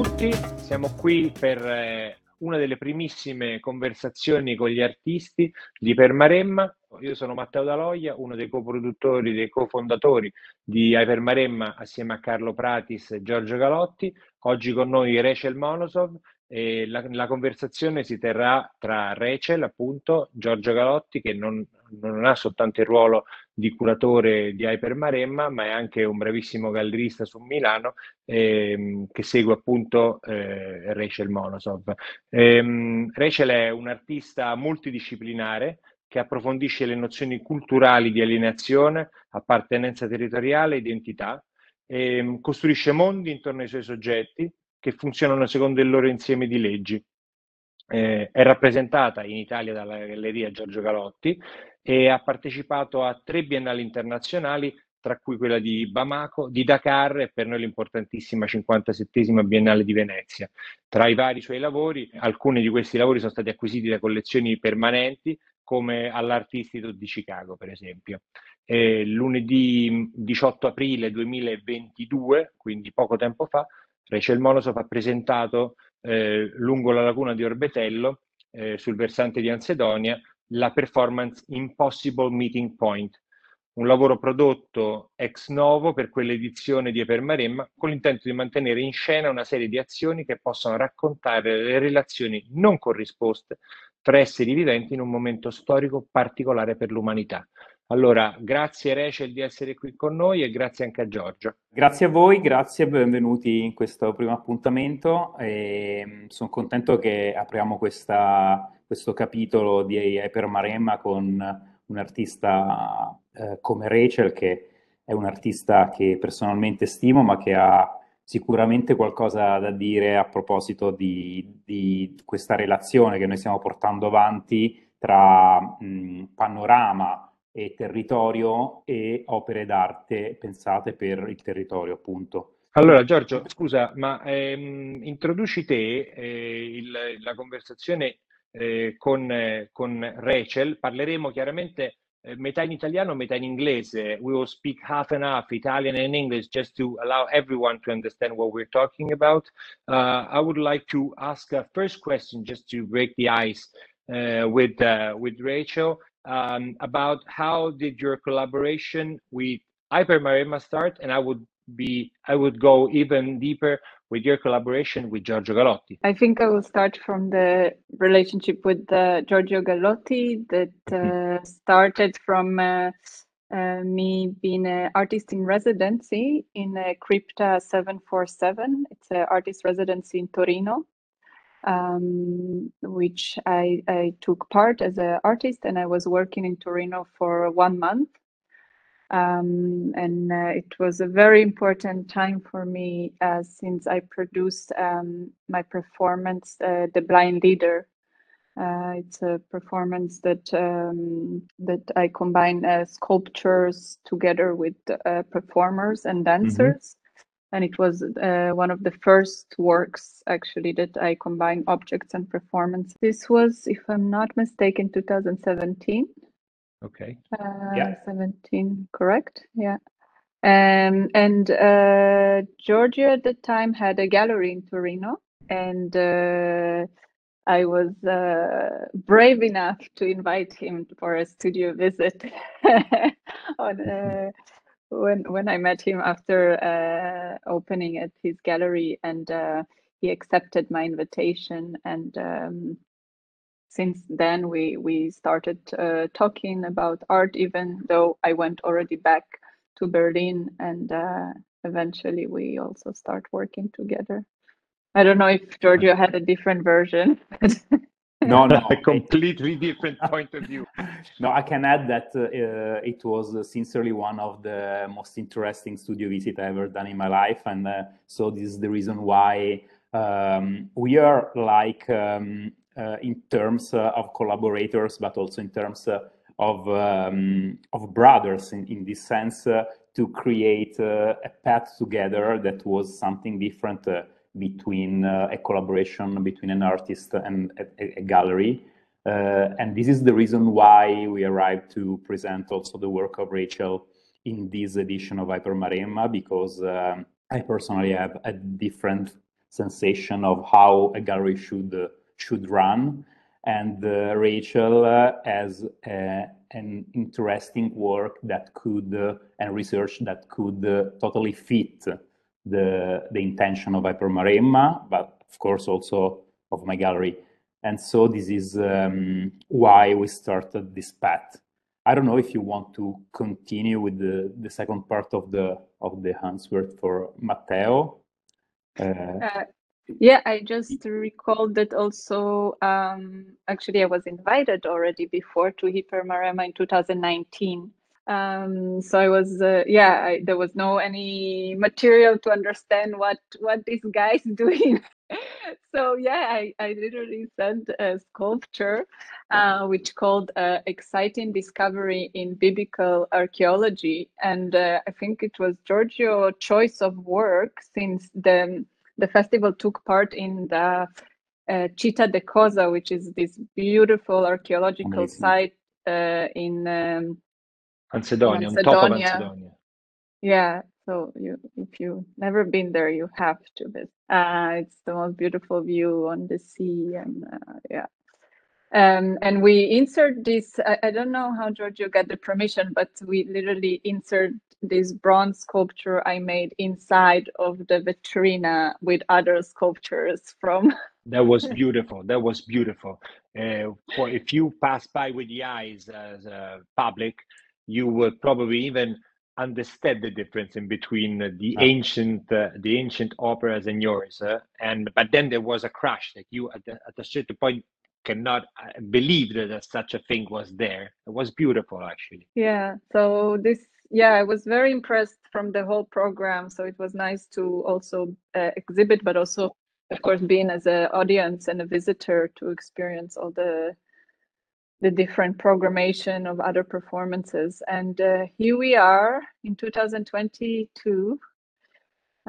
tutti, siamo qui per eh, una delle primissime conversazioni con gli artisti di Permaremma. Io sono Matteo Daloia, uno dei coproduttori, dei cofondatori di Hypermaremma assieme a Carlo Pratis e Giorgio Galotti. Oggi con noi Rachel Monosov, e la, la, conversazione si terrà tra Rachel, appunto, Giorgio Galotti, che non, non, ha soltanto il ruolo di curatore di Hypermaremma, ma è anche un bravissimo gallerista su Milano, ehm, che segue appunto eh, Rachel Monosov. Ehm, Rachel è un artista multidisciplinare che approfondisce le nozioni culturali di alienazione, appartenenza territoriale e identità, ehm, costruisce mondi intorno ai suoi soggetti, che funzionano secondo il loro insieme di leggi. Eh, è rappresentata in Italia dalla Galleria Giorgio Galotti e ha partecipato a tre biennali internazionali, tra cui quella di Bamako, di Dakar e per noi l'importantissima 57esima Biennale di Venezia. Tra i vari suoi lavori, alcuni di questi lavori sono stati acquisiti da collezioni permanenti, come all'Art Institute di Chicago, per esempio. Eh, lunedì 18 aprile 2022, quindi poco tempo fa, Rachel Monosov ha presentato eh, lungo la laguna di Orbetello, eh, sul versante di Ansedonia, la performance Impossible Meeting Point, un lavoro prodotto ex novo per quell'edizione di Epermaremma con l'intento di mantenere in scena una serie di azioni che possano raccontare le relazioni non corrisposte tra esseri viventi in un momento storico particolare per l'umanità. Allora, grazie Rachel di essere qui con noi e grazie anche a Giorgio. Grazie a voi, grazie e benvenuti in questo primo appuntamento. Mm, sono contento che apriamo questa, questo capitolo di Hypermaremma con un artista eh, come Rachel, che è un artista che personalmente stimo, ma che ha sicuramente qualcosa da dire a proposito di, di questa relazione che noi stiamo portando avanti tra mh, mm, panorama e territorio e opere d'arte pensate per il territorio, appunto. Allora Giorgio, scusa, ma ehm, introduci te eh, il, la conversazione eh, con, eh, con, Rachel, parleremo chiaramente eh, metà in italiano, metà in inglese. We will speak half and half Italian and English just to allow everyone to understand what we're talking about. Uh, I would like to ask a first question just to break the ice uh, with, uh, with Rachel. Um, about how did your collaboration with Hypermaremma start, and I would be I would go even deeper with your collaboration with Giorgio Galotti. I think I will start from the relationship with uh, Giorgio Galotti that mm-hmm. uh, started from uh, uh, me being an artist in residency in Cripta 747. It's an artist residency in Torino um, which I, I, took part as an artist, and I was working in Torino for one month. Um, and uh, it was a very important time for me uh, since I produced um, my performance, uh, The Blind Leader. Uh, it's a performance that um, that I combine uh, sculptures together with uh, performers and mm-hmm. And it was uh, one of the first works actually that I combined objects and performance. This was, if I'm not mistaken, 2017. Okay. Uh, yeah. 17, correct? Yeah. Um, and uh, Giorgio at the time had a gallery in Torino, and uh, I was uh, brave enough to invite him for a studio visit on uh, when when I met him after uh, opening at his gallery, and uh, he accepted my invitation, and um, since then we we started uh, talking about art. Even though I went already back to Berlin, and uh, eventually we also start working together. I don't know if Giorgio had a different version. no, no, a completely different point of view. no, I can add that uh, it was sincerely one of the most interesting studio visit I've ever done in my life, and uh, so this is the reason why um, we are like um, uh, in terms uh, of collaborators, but also in terms uh, of um, of brothers in, in this sense uh, to create a path together that was something different between uh, a collaboration between an artist and a, a gallery. Uh, and this is the reason why we arrived to present also the work of Rachel in this edition of Hypermaremma, because um, I personally have a different sensation of how a gallery should should run. And Rachel has an interesting work that could and research that could totally fit the the intention of Hypermaremma, but of course also of my gallery. And so this is um, why we started this path. I don't know if you want to continue with the, the second part of the of the answer for Matteo. Uh, uh, yeah, I just recalled that also. Um, actually, I was invited already before to Hypermaremma in 2019 um, so I was, uh, yeah, I, there was no any material to understand what what this guy's doing. so yeah, I, I literally sent a sculpture, uh, which called uh, "Exciting Discovery in Biblical Archaeology," and uh, I think it was Giorgio choice of work since the the festival took part in the uh, Città de Cosa, which is this beautiful archaeological Amazing. site uh, in. Um, Ansedonia, on top of Ansedonia. Yeah, so you if you've never been there, you have to visit. Uh, it's the most beautiful view on the sea, and uh, yeah. Um, and we insert this. I, I, don't know how Giorgio got the permission, but we literally insert this bronze sculpture I made inside of the vitrina with other sculptures from. that was beautiful. That was beautiful. Uh, for if you pass by with the eyes as a public, you would probably even understand the difference in between the oh. ancient uh, the ancient operas and yours uh, and but then there was a crash that you at, the, at a certain point cannot uh, believe that such a thing was there it was beautiful actually yeah so this yeah i was very impressed from the whole program so it was nice to also uh, exhibit but also of course being as an audience and a visitor to experience all the the different programmation of other performances. And uh, here we are in 2022.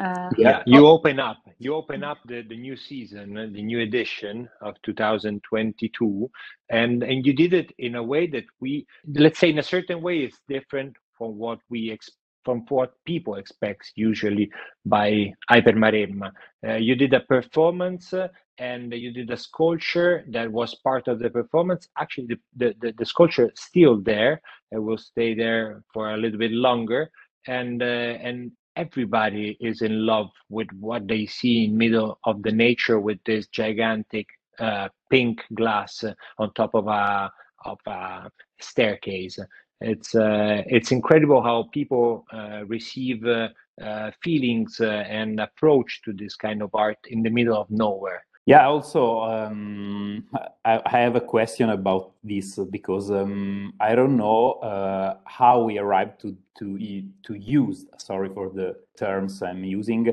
Uh, yeah, you open up. You open up the, the new season, uh, the new edition of 2022, and and you did it in a way that we, let's say, in a certain way, it's different from what we expect from what people expect usually by Hypermaremma. Uh, you did a performance uh, and you did a sculpture that was part of the performance. Actually, the, the, the, the sculpture is still there. It will stay there for a little bit longer. And, uh, and everybody is in love with what they see in middle of the nature with this gigantic uh, pink glass on top of a, of a staircase. It's, uh, it's incredible how people uh, receive uh, uh, feelings and approach to this kind of art in the middle of nowhere. Yeah, also, um, I, I, have a question about this because um, I don't know uh, how we arrived to, to, to use, sorry for the terms I'm using,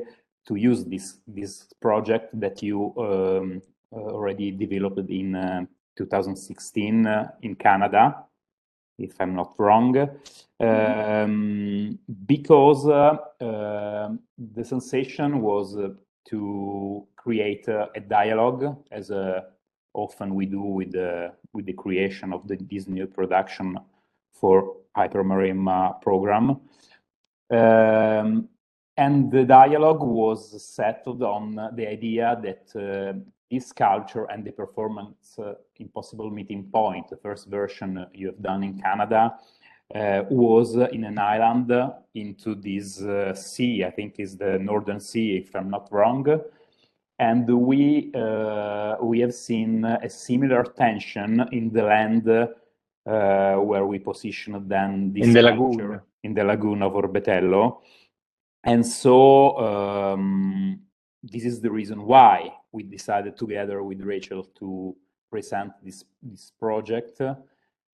to use this, this project that you um, already developed in uh, 2016 uh, in Canada, if I'm not wrong, mm-hmm. um, because uh, uh, the sensation was to create a, a dialogue as uh, often we do with the with the creation of the, this new production for Hypermaremma program. Um, and the dialogue was settled on the idea that uh, this culture and the performance uh, Impossible Meeting Point, the first version you have done in Canada, uh, was in an island into this uh, sea, I think is the Northern Sea, if I'm not wrong. And we, uh, we have seen a similar tension in the land uh, where we positioned then this in the lagoon. in the lagoon of Orbetello. And so um, this is the reason why we decided together with Rachel to present this, this project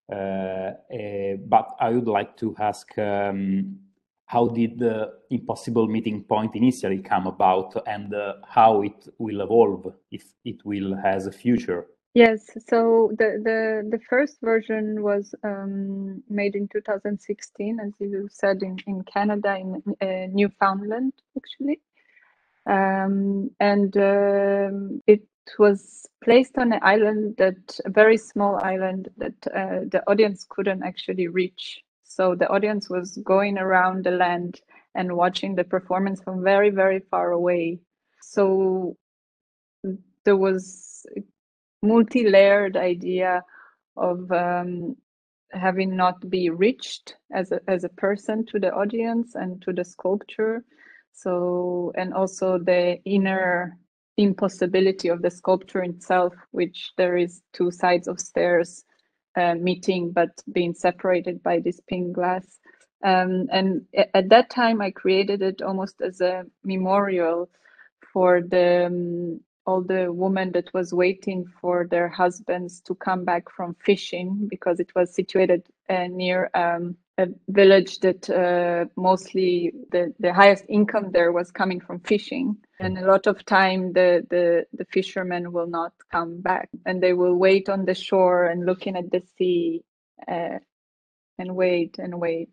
but I would like to ask um, how did the impossible meeting point initially come about and uh, how it will evolve if it will has a future? Yes so the the, the first version was um, made in 2016 as you said in, in canada in uh, newfoundland actually. Um, and um, it was placed on an island that a very small island that uh, the audience couldn't actually reach. So the audience was going around the land and watching the performance from very, very far away. So there was a multi-layered idea of um, having not be reached as a, as a person to the audience and to the sculpture so and also the inner impossibility of the sculpture itself which there is two sides of stairs uh, meeting but being separated by this pink glass. Um, and at that time i created it almost as a memorial for the um, all the women that was waiting for their husbands to come back from fishing because it was situated uh, near um, a village that uh, mostly the, the highest income there was coming from fishing. And a lot of time the, the the fishermen will not come back. And they will wait on the shore and looking at the sea uh, and wait and wait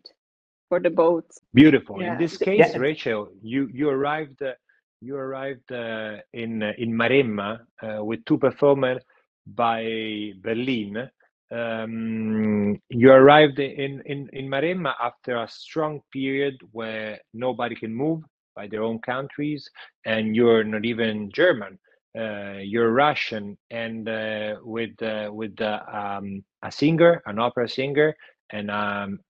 for the boats. Beautiful. Yeah. in this case Yeah. rachel you you arrived uh, you arrived uh, in uh, in maremma uh, with two performers by berlin um, you arrived in, in, in Maremma after a strong period where nobody can move by their own countries, and you're not even German. Uh, you're Russian, and uh, with uh, with uh, um, a singer, an opera singer, and um,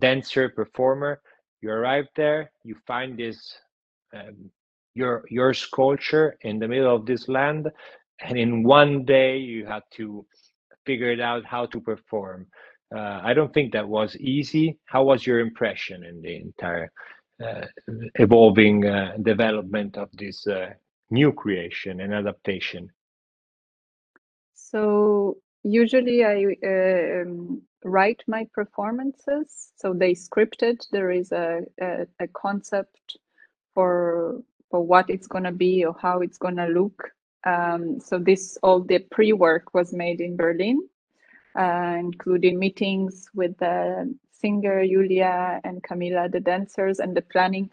dancer performer. You arrive there. You find this um, your your sculpture in the middle of this land, and in one day you had to figured out how to perform. Uh, I don't think that was easy. How was your impression in the entire uh, evolving uh, development of this uh, new creation and adaptation? So usually I um, write my performances. So they scripted. There is a, a, a concept for for what it's gonna be or how it's gonna look. Um, so this all the pre-work was made in Berlin, uh, including meetings with the singer Julia and Camila, the dancers, and the planning.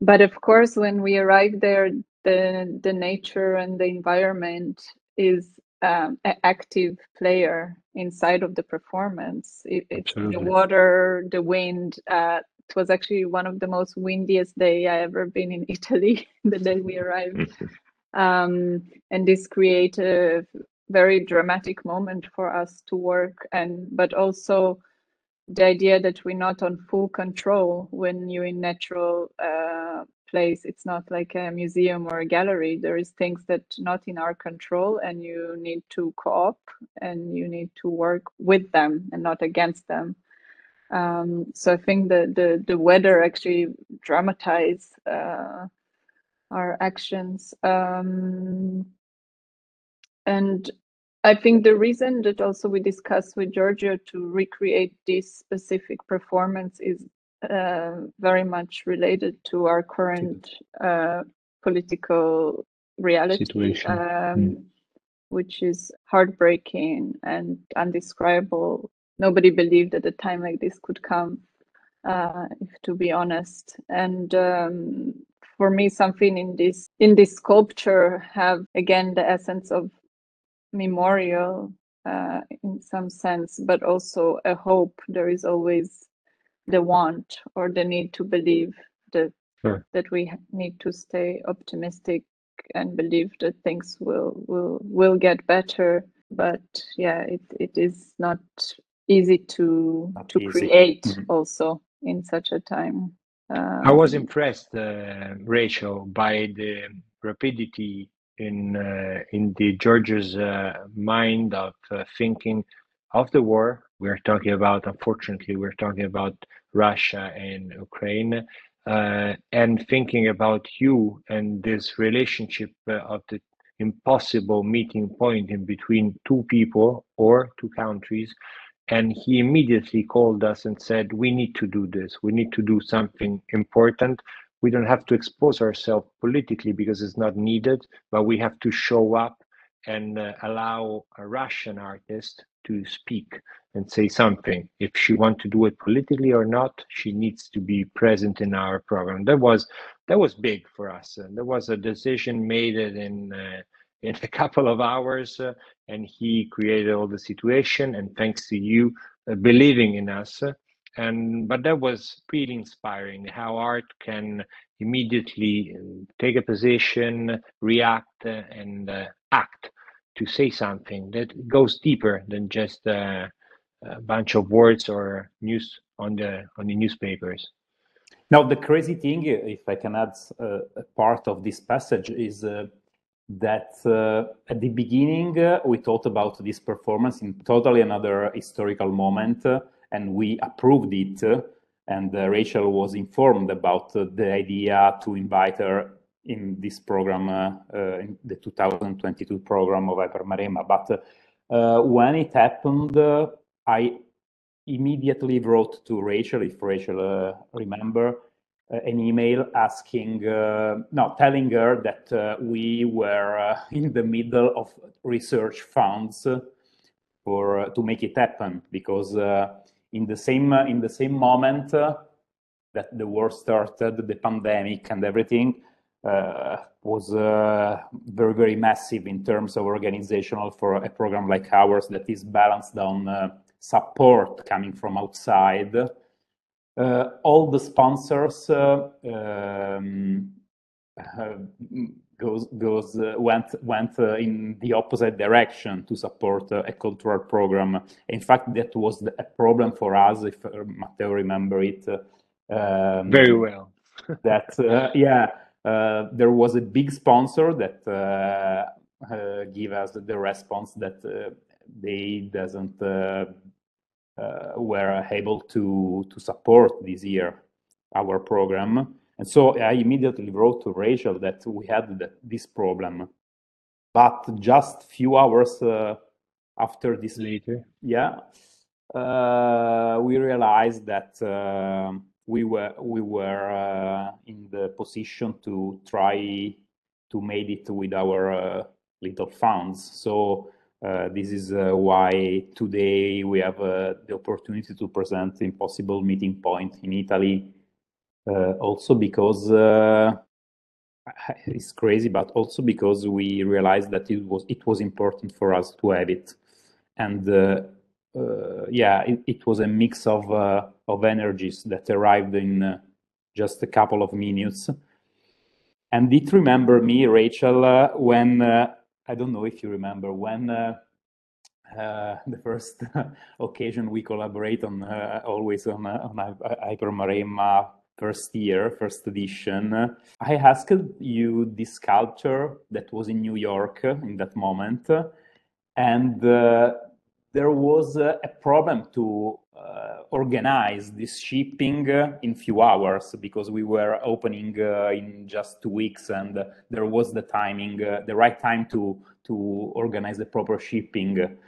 But of course, when we arrived there, the the nature and the environment is um, an active player inside of the performance. It, it's the water, the wind. Uh, it was actually one of the most windiest day I ever been in Italy. the day we arrived, um, and this create a very dramatic moment for us to work. And but also the idea that we're not on full control when you're in natural uh, place. It's not like a museum or a gallery. There is things that not in our control and you need to co-op and you need to work with them and not against them. Um, so i think the, the the weather actually dramatize uh, our actions um, and I think the reason that also we discussed with Giorgio to recreate this specific performance is uh, very much related to our current uh, political reality, Situation. um, Mm. which is heartbreaking and undescribable. Nobody believed at a time like this could come, uh, if to be honest. And um, for me, something in this in this sculpture have again the essence of memorial uh, in some sense, but also a hope. There is always the want or the need to believe that Sure. that we need to stay optimistic and believe that things will will will get better. But yeah, it, it is not easy to Not to easy. create Mhm. also in such a time. I was Um, impressed, uh, Rachel, by the rapidity in uh, in the George's uh, mind of uh, thinking of the war. We're talking about, unfortunately, we're talking about Russia and Ukraine, uh, and thinking about you and this relationship of the impossible meeting point in between two people or two countries and he immediately called us and said we need to do this. We need to do something important. We don't have to expose ourselves politically because it's not needed but we have to show up and uh, allow a russian artist to speak and say something. If she want to do it politically or not she needs to be present in our program. That was that was big for us. And there was a decision made in uh, in a couple of hours uh, and he created all the situation and thanks to you uh, believing in us. And but that was really inspiring. How art can immediately uh, take a position react uh, and uh, act to say something that goes deeper than just uh, a bunch of words or news on the on the newspapers. Now the crazy thing if i can add a part of this passage is uh, that at the beginning we thought about this performance in totally another historical moment and we approved it. And uh, Rachel was informed about uh, the idea to invite her in this program, uh, in the 2022 program of Hypermaremma. But when it happened, I immediately wrote to Rachel, if Rachel remember, an email asking, uh, no, telling her that uh, we were uh, in the middle of research funds for to make it happen because in the same in the same moment uh, that the war started, the pandemic and everything uh, was uh, very very massive in terms of organizational for a program like ours that is balanced on uh, support coming from outside. Uh, all the sponsors uh, um, goes goes uh, went went uh, in the opposite direction to support uh, a cultural program. In fact, that was the, a problem for us, if Matteo remember it. Um, Very well. that yeah, there was a big sponsor that give us the response that they doesn't uh, were able to to support this year our program and so I immediately wrote to Rachel that we had this problem. But just few hours uh, after this later, yeah, uh, we realized that uh, we were we were uh, in the position to try to make it with our uh, little funds. So uh, this is why today we have the opportunity to present Impossible Meeting Point in Italy uh, also because uh, it's crazy, but also because we realized that it was it was important for us to have it, and uh, uh yeah, it, it, was a mix of uh, of energies that arrived in uh, just a couple of minutes. And it remember me, Rachel, when I don't know if you remember when. Uh, uh, the first occasion we collaborate on uh, always on on Hypermaremma first year, first edition, I asked you this sculpture that was in New York in that moment, and uh, there was a problem to uh, organize this shipping in few hours because we were opening uh, in just two weeks and there was the timing, uh, the right time to to organize the proper shipping.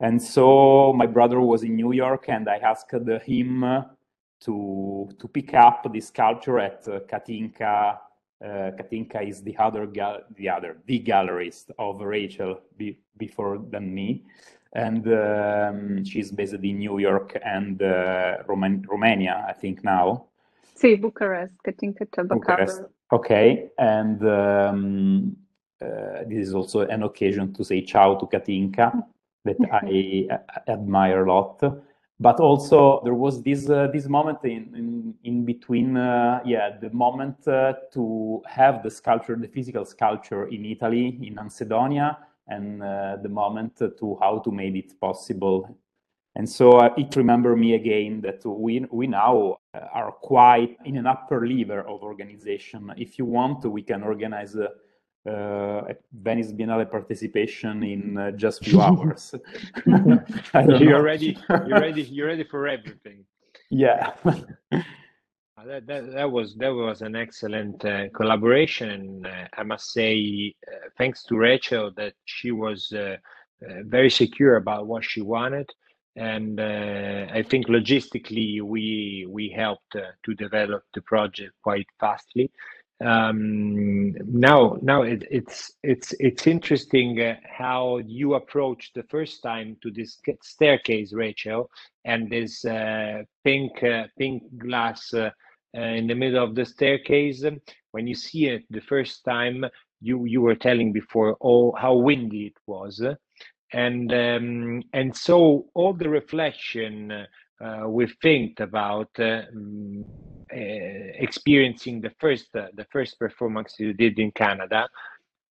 And so my brother was in New York and I asked him to to pick up this sculpture at uh, Catinca. Uh, Catinca is the other the other the gallerist of Rachel be before than me, and um, she's based in New York and uh, Roman Romania, I think now. Sì, Bucharest, Catinca Bucharest. Okay, and um, uh, this is also an occasion to say ciao to Catinca that I admire a lot but also there was this uh, this moment in in, in between uh, yeah the moment uh, to have the sculpture the physical sculpture in Italy in Ansedonia and uh, the moment to how to make it possible and so uh, it remember me again that we we now uh, are quite in an upper level of organization if you want we can organize uh, Venice Biennale participation in uh, just few hours. you're ready. You're ready. You're ready for everything. Yeah. Uh, that, that, that was that was an excellent uh, collaboration, uh, I must say, uh, thanks to Rachel, that she was very secure about what she wanted, and I think logistically we we helped to develop the project quite fastly. Um, now now it, it's it's it's interesting uh, how you approached the first time to this staircase rachel and this uh, pink uh, pink glass uh, uh, in the middle of the staircase when you see it the first time you you were telling before oh how windy it was and um, and so all the reflection uh, we think about um, experiencing the first the first performance you did in Canada.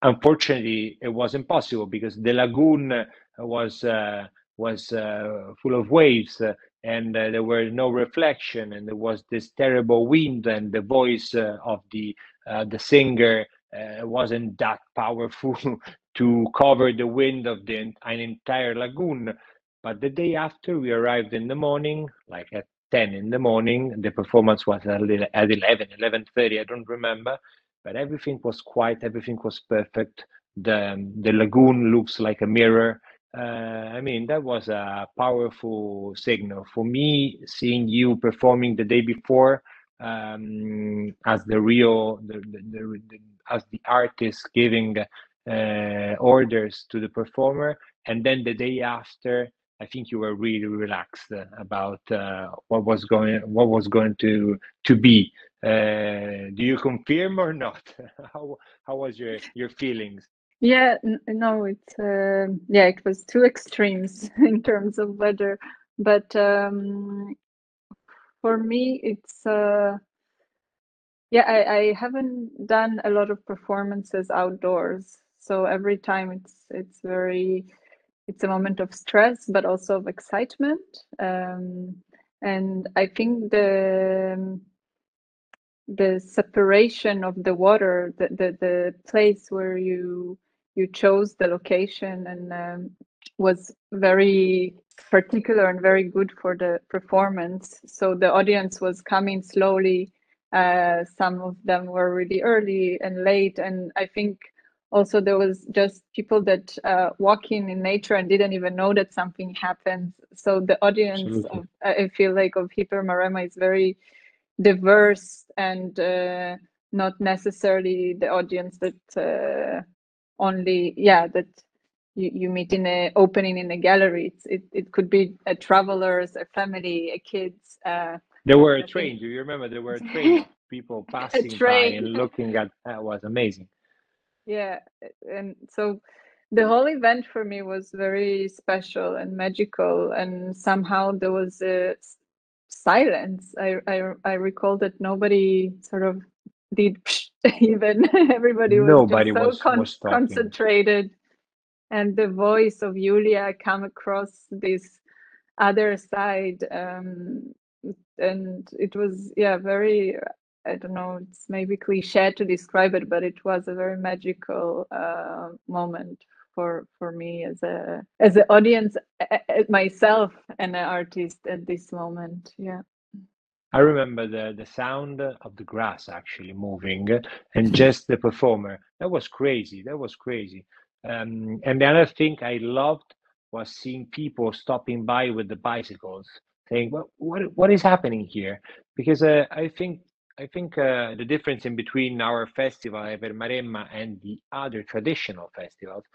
Unfortunately, it was impossible because the lagoon was was full of waves and uh, there were no reflection and there was this terrible wind and the voice uh, of the uh, the singer uh, wasn't that powerful to cover the wind of the an entire lagoon. But the day after we arrived in the morning like at 10 in the morning. The performance was at 11 11.30 i don't remember. But everything was quiet everything was perfect. The the lagoon looks like a mirror I mean, that was a powerful signal for me. Seeing you performing the day before um, as the real, the, the, the, as the artist giving uh, orders to the performer, and then the day after, I think you were really relaxed about uh, what was going, what was going to to be. Uh, do you confirm or not? how how was your your feelings? Yeah, no, it's uh, yeah, it was two extremes in terms of weather, but um, for me, it's uh, yeah, I, I haven't done a lot of performances outdoors, so every time it's it's very it's a moment of stress, but also of excitement, um, and I think the the separation of the water, the, the, the place where you you chose the location and um, was very particular and very good for the performance. So the audience was coming slowly. Uh, some of them were really early and late, and I think also there was just people that uh, walking in nature and didn't even know that something happened. So the audience, of, I feel like, of Hypermaremma is very diverse and uh, not necessarily the audience that uh, only yeah that you, you meet in a opening in a gallery. It's, it, it could be a travelers a family a kids uh, there were a train do you remember? There were train people passing by and looking at that was amazing. Yeah and so the whole event for me was very special and magical and somehow there was a silence. I i, I recall that nobody sort of did even everybody was Nobody so was, con- was concentrated. And the voice of Julia come across this other side um, and it was yeah very I don't know it's maybe cliche to describe it but it was a very magical uh, moment for for me as a as an audience myself and an artist at this moment yeah I remember the the sound of the grass actually moving and just the performer. That was crazy. That was crazy. Um, and the other thing I loved was seeing people stopping by with the bicycles, saying, "What what what is happening here?" Because uh, I think I think uh, the difference in between our festival Hypermaremma and the other traditional festivals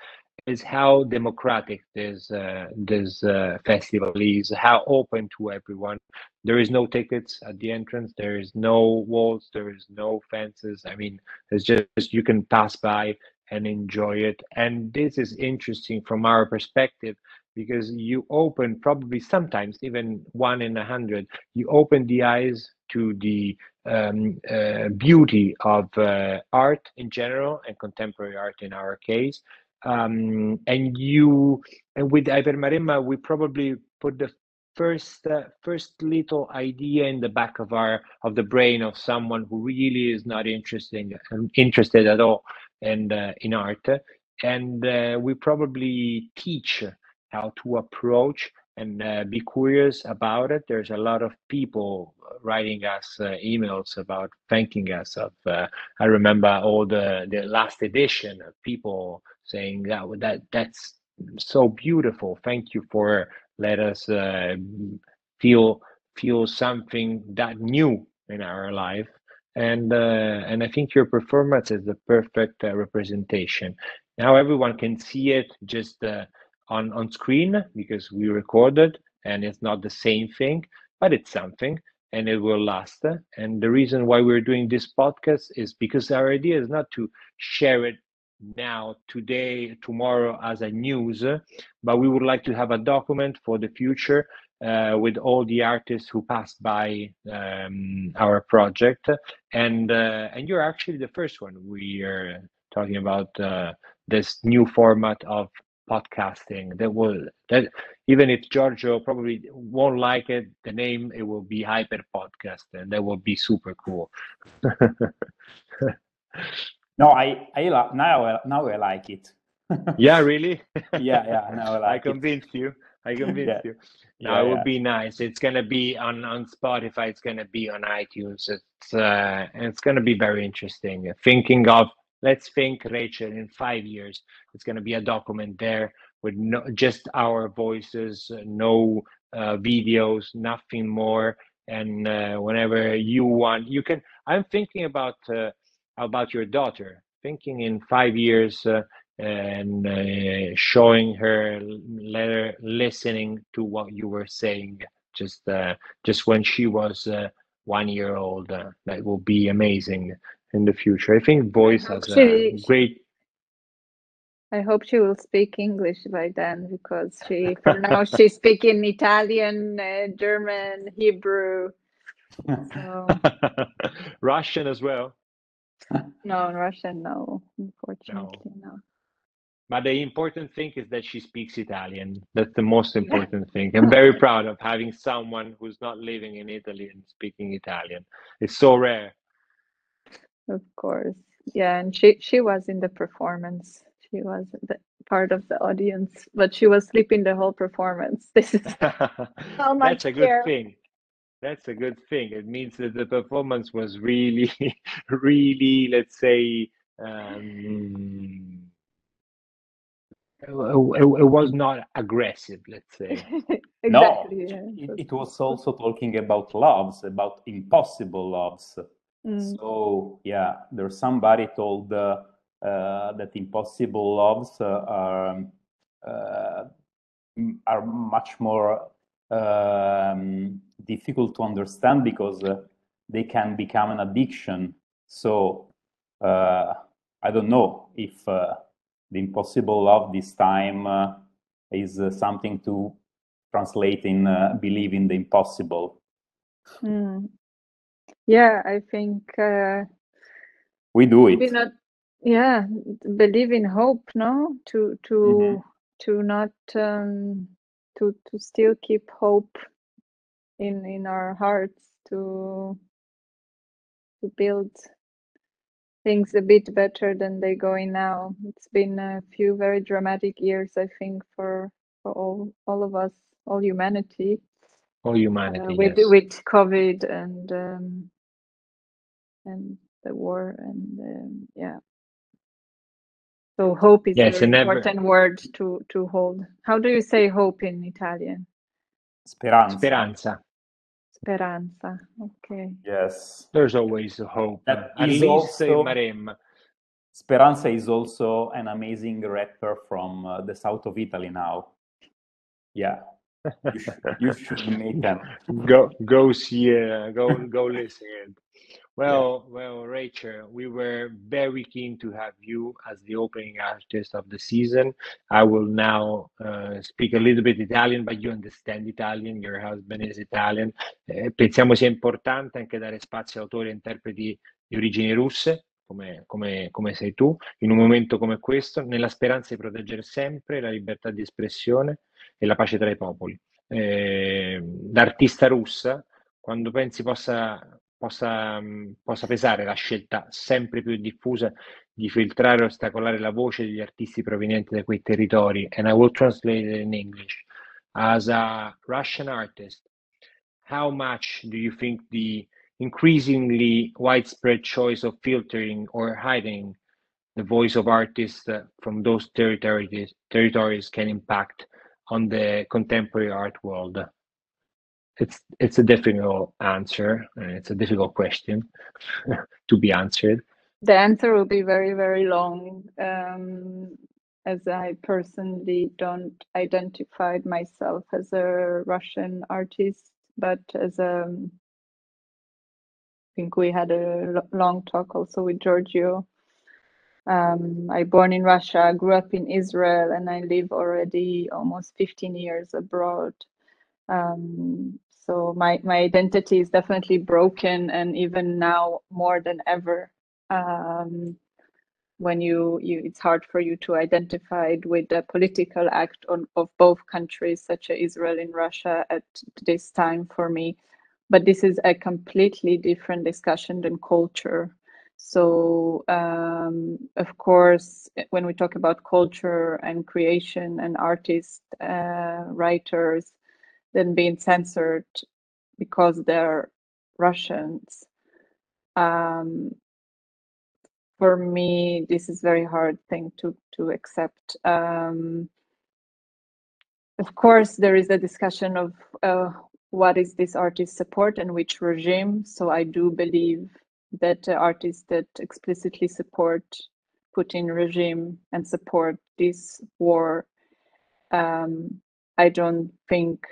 is how democratic this uh, this uh, festival is, how open to everyone. There is no tickets at the entrance. There is no walls. There is no fences. I mean, it's just you can pass by and enjoy it. And this is interesting from our perspective because you open probably sometimes even one in a hundred. You open the eyes to the um, uh, beauty of uh, art in general and contemporary art in our case um, and you and with Hypermaremma, we probably put the first uh, first little idea in the back of our of the brain of someone who really is not interested interested at all in uh, in art. And uh, we probably teach how to approach and uh, be curious about it. There's a lot of people writing us uh, emails about thanking us of uh, i remember all the the last edition of people saying that that that's so beautiful. Thank you for let us uh, feel feel something that new in our life. And uh, and I think your performance is the perfect uh, representation. Now everyone can see it just uh, on on screen because we recorded, and it's not the same thing, but it's something and it will last. And the reason why we're doing this podcast is because our idea is not to share it now, today, tomorrow as a news, but we would like to have a document for the future uh, with all the artists who passed by um, our project. And uh, and you're actually the first one. We are talking about uh, this new format of podcasting that will that even if Giorgio probably won't like it, the name it will be Hyper Podcast, and that will be super cool. no, I I now now I like it. yeah, really. yeah, yeah. Now I, like I convinced it. you. I convinced yeah. you. No, yeah, it yeah. would be nice. It's gonna be on on Spotify. It's gonna be on iTunes. It's uh, it's gonna be very interesting. Thinking of let's think, Rachel, in five years, it's gonna be a document there with no just our voices, no uh, videos, nothing more. And uh, whenever you want, you can. I'm thinking about uh, about your daughter. Thinking in five years. Uh, and uh, showing her letter listening to what you were saying just uh, just when she was uh, one year old uh, that will be amazing in the future i think voice has she, a great i hope she will speak english by then because she for now she's speaking italian uh, german hebrew so... russian as well no in russian no unfortunately no. no. But the important thing is that she speaks Italian. That's the most important thing. I'm very proud of having someone who's not living in Italy and speaking Italian. It's so rare. Of course. Yeah, and she she was in the performance. She was the, part of the audience, but she was sleeping the whole performance. This is how much That's a care. good thing. That's a good thing. It means that the performance was really, really, let's say, um, it, it, was not aggressive let's say exactly no yeah. it, it, was also talking about loves about impossible loves mm. so yeah there's somebody told uh, uh, that impossible loves uh, are uh, are much more um, difficult to understand because uh, they can become an addiction. So uh, i don't know if the impossible love this time uh, is uh, something to translate in uh, believe in the impossible. Mm. yeah i think we do it. not, yeah believe in hope no? To to mm-hmm. to not um, to to still keep hope in in our hearts to to build things a bit better than they're going now. It's been a few very dramatic years, I think, for for all all of us, all humanity. All humanity, uh, with yes. with COVID and um, and the war and um, yeah. So hope is yes, an never... important word to to hold. How do you say hope in Italian? Speranza. Speranza. Speranza. Okay. Yes. There's always hope. That At least also, in Maremma. Speranza is also an amazing rapper from uh, the south of Italy now. Yeah. You should, you should meet them. Go go see uh, go go listen. Well, yeah. well, Rachel, we were very keen to have you as the opening artist of the season. I will now uh, speak a little bit Italian, but you understand Italian. Your husband is Italian. Eh, pensiamo sia importante anche dare spazio a autori e interpreti di origini russe, come, come, come sei tu, in un momento come questo, nella speranza di proteggere sempre la libertà di espressione e la pace tra i popoli. Eh, da artista russa, quando pensi possa possa, possa pesare la scelta sempre più diffusa di filtrare e ostacolare la voce degli artisti provenienti da quei territori. And I will translate it in English. As a Russian artist, how much do you think the increasingly widespread choice of filtering or hiding the voice of artists from those territories territories can impact on the contemporary art world? It's it's a difficult answer and it's a difficult question to be answered the answer will be very very long um, as i personally don't identify myself as a russian artist but as a I think we had a long talk also with Giorgio Um, I born in Russia, grew up in Israel, and I live already almost 15 years abroad. Um, so my my identity is definitely broken, and even now more than ever. Um, when you, you it's hard for you to identify with the political act on, of both countries such as israel and russia at this time for me but this is a completely different discussion than culture so um, of course when we talk about culture and creation and artists uh, writers then being censored because they're russians um, for me, this is very hard thing to to accept. Um, of course, there is a discussion of uh, what is this artist support and which regime. So I do believe that uh, artists that explicitly support Putin regime and support this war, um, I don't think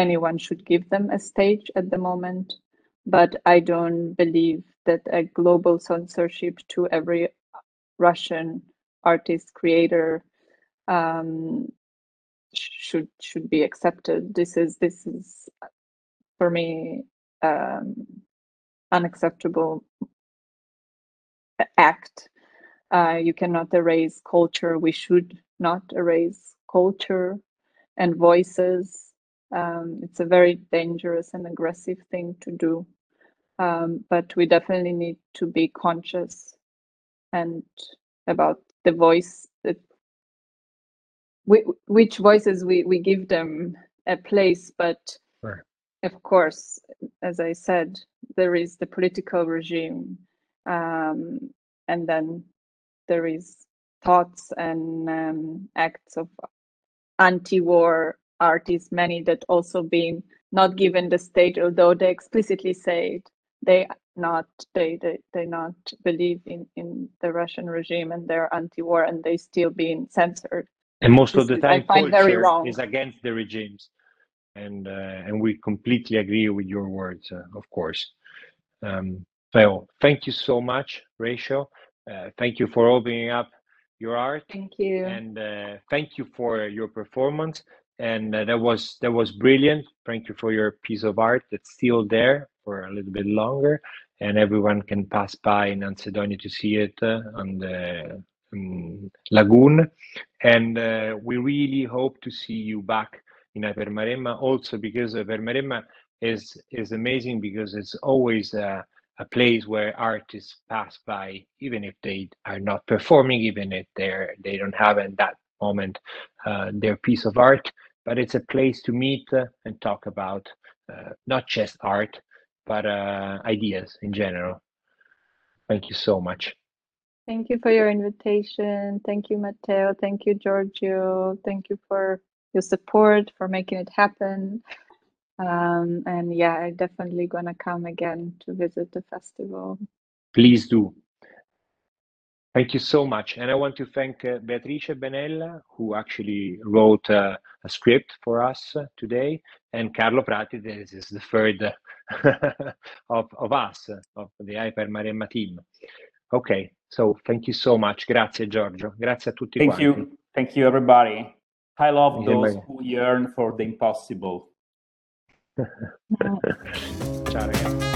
anyone should give them a stage at the moment. But I don't believe that a global censorship to every Russian artist creator um, should should be accepted. This is this is for me um, unacceptable act. Uh, you cannot erase culture. We should not erase culture and voices. Um, it's a very dangerous and aggressive thing to do. Um, but we definitely need to be conscious and about the voice that we, which voices we, we give them a place but right. of course as i said there is the political regime um, and then there is thoughts and um, acts of anti-war artists many that also being not given the stage although they explicitly say they not they they they not believe in in the Russian regime and they're anti-war and they still being censored. And most this of the time, culture is against the regimes, and uh, and we completely agree with your words, uh, of course. Um, so thank you so much, Rachel. Uh, thank you for opening up your art. Thank you, and uh, thank you for your performance. And uh, that was that was brilliant. Thank you for your piece of art that's still there for a little bit longer, and everyone can pass by in Ansedonia to see it uh, on the um, lagoon. And uh, we really hope to see you back in Hypermaremma also because Hypermaremma is is amazing because it's always a, a place where artists pass by even if they are not performing even if they're they don't have at that moment uh, their piece of art but it's a place to meet uh, and talk about uh, not just art but uh, ideas in general. Thank you so much. Thank you for your invitation. Thank you, Matteo. Thank you, Giorgio. Thank you for your support, for making it happen. Um, and yeah, I'm definitely gonna come again to visit the festival. Please do. Thank you so much. And I want to thank uh, Beatrice Benella, who actually wrote uh, a script for us uh, today, and Carlo Prati, this is the third of, of us, of the Hypermaremma team. Okay, so thank you so much. Grazie Giorgio. Grazie a tutti Thank quanti. you. Thank you everybody. I love those who yearn for the impossible. Ciao ragazzi.